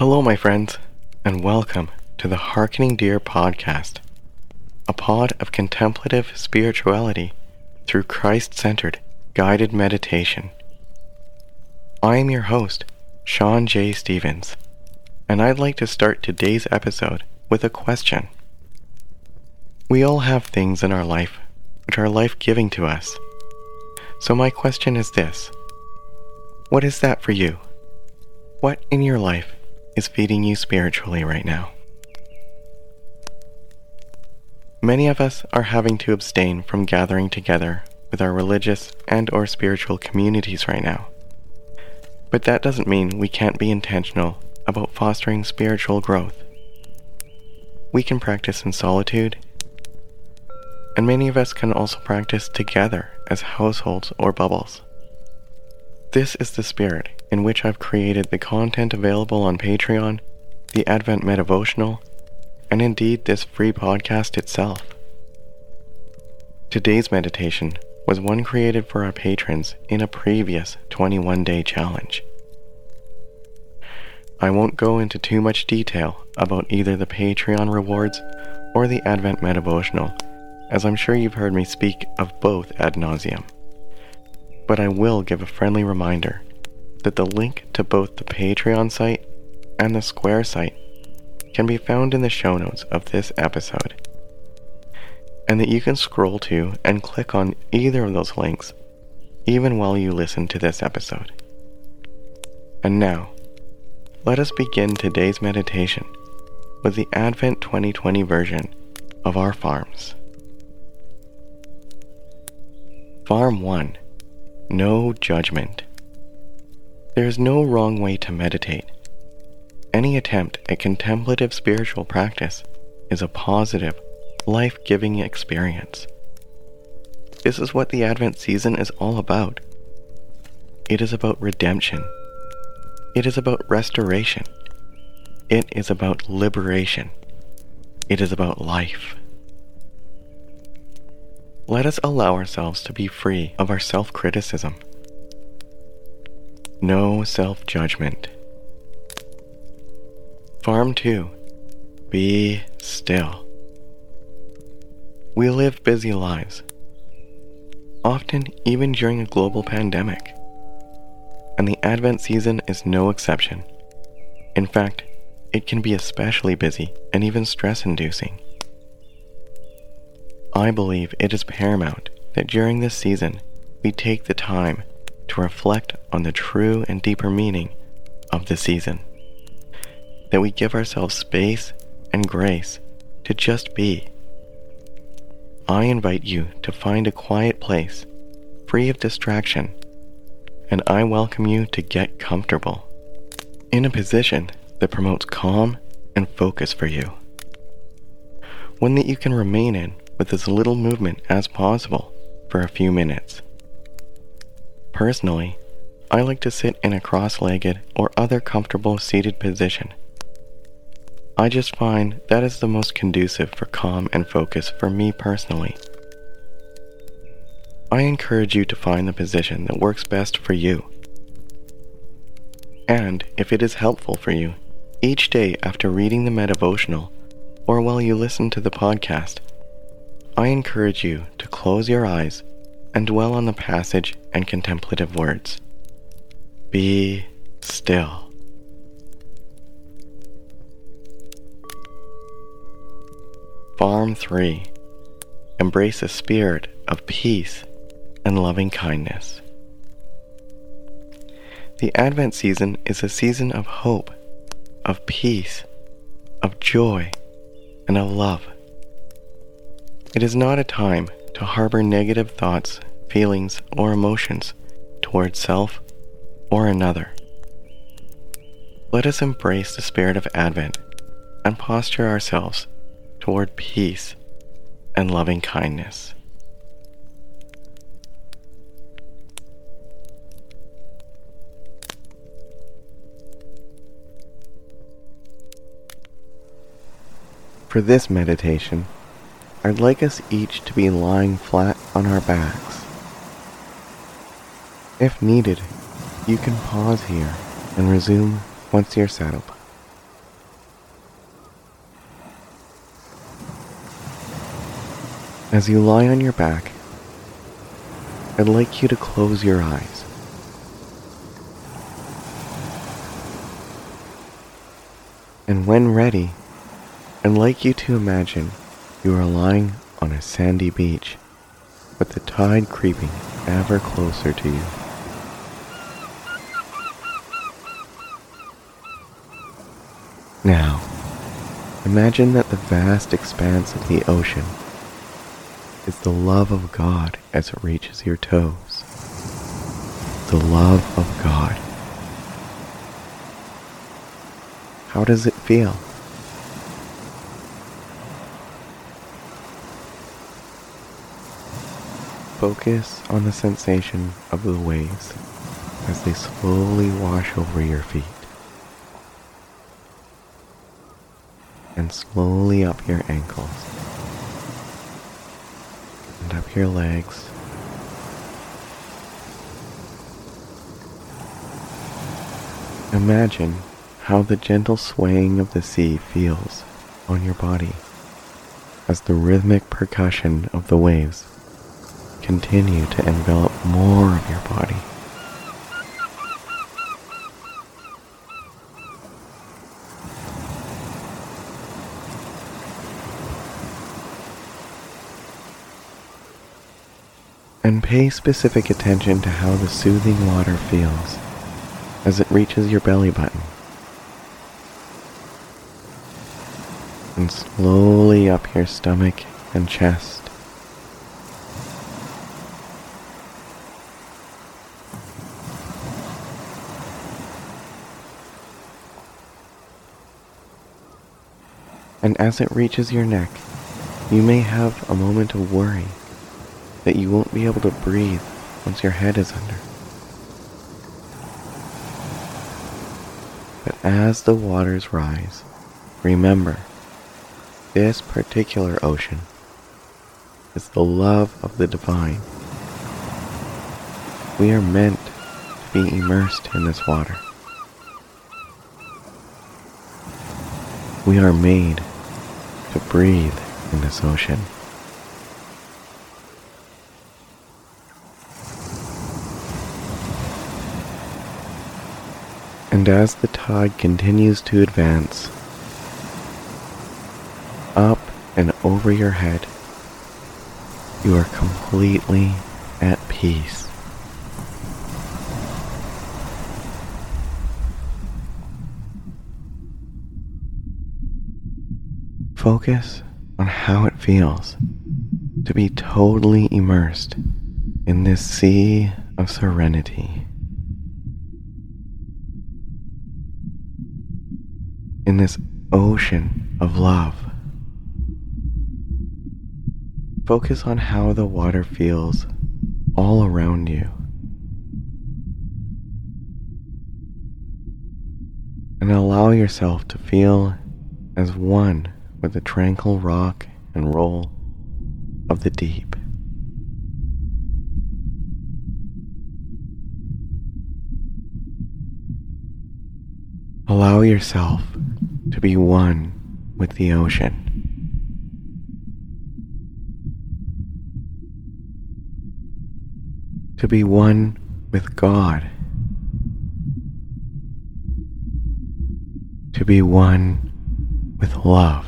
Hello, my friends, and welcome to the Harkening Deer podcast, a pod of contemplative spirituality through Christ centered, guided meditation. I am your host, Sean J. Stevens, and I'd like to start today's episode with a question. We all have things in our life which are life giving to us. So, my question is this What is that for you? What in your life is feeding you spiritually right now? Many of us are having to abstain from gathering together with our religious and or spiritual communities right now. But that doesn't mean we can't be intentional about fostering spiritual growth. We can practice in solitude, and many of us can also practice together as households or bubbles. This is the spirit in which I've created the content available on Patreon, the Advent Medivotional, and indeed this free podcast itself. Today's meditation was one created for our patrons in a previous 21 day challenge. I won't go into too much detail about either the Patreon rewards or the Advent Medivotional, as I'm sure you've heard me speak of both ad nauseum. But I will give a friendly reminder that the link to both the Patreon site and the Square site can be found in the show notes of this episode, and that you can scroll to and click on either of those links even while you listen to this episode. And now, let us begin today's meditation with the Advent 2020 version of our farms. Farm 1 No Judgment. There is no wrong way to meditate. Any attempt at contemplative spiritual practice is a positive, life giving experience. This is what the Advent season is all about. It is about redemption. It is about restoration. It is about liberation. It is about life. Let us allow ourselves to be free of our self criticism. No self judgment. Farm 2. Be still. We live busy lives, often even during a global pandemic. And the Advent season is no exception. In fact, it can be especially busy and even stress inducing. I believe it is paramount that during this season we take the time to reflect on the true and deeper meaning of the season that we give ourselves space and grace to just be. I invite you to find a quiet place, free of distraction, and I welcome you to get comfortable in a position that promotes calm and focus for you. One that you can remain in with as little movement as possible for a few minutes. Personally, I like to sit in a cross legged or other comfortable seated position I just find that is the most conducive for calm and focus for me personally. I encourage you to find the position that works best for you. And if it is helpful for you, each day after reading the Medivotional or while you listen to the podcast, I encourage you to close your eyes and dwell on the passage and contemplative words. Be still. Farm 3 Embrace a spirit of peace and loving kindness. The Advent season is a season of hope, of peace, of joy, and of love. It is not a time to harbor negative thoughts, feelings, or emotions towards self or another. Let us embrace the spirit of Advent and posture ourselves toward peace and loving kindness. For this meditation, I'd like us each to be lying flat on our backs. If needed, you can pause here and resume once you're settled. As you lie on your back, I'd like you to close your eyes. And when ready, I'd like you to imagine you are lying on a sandy beach with the tide creeping ever closer to you. Now, imagine that the vast expanse of the ocean is the love of God as it reaches your toes. The love of God. How does it feel? Focus on the sensation of the waves as they slowly wash over your feet and slowly up your ankles and up your legs. Imagine how the gentle swaying of the sea feels on your body as the rhythmic percussion of the waves continue to envelop more of your body. And pay specific attention to how the soothing water feels as it reaches your belly button and slowly up your stomach and chest. And as it reaches your neck, you may have a moment of worry that you won't be able to breathe once your head is under. But as the waters rise, remember this particular ocean is the love of the divine. We are meant to be immersed in this water. We are made to breathe in this ocean. And as the tide continues to advance, up and over your head, you are completely at peace. Focus on how it feels to be totally immersed in this sea of serenity. In this ocean of love. Focus on how the water feels all around you. And allow yourself to feel as one with the tranquil rock and roll of the deep. Allow yourself to be one with the ocean. To be one with God. To be one with love.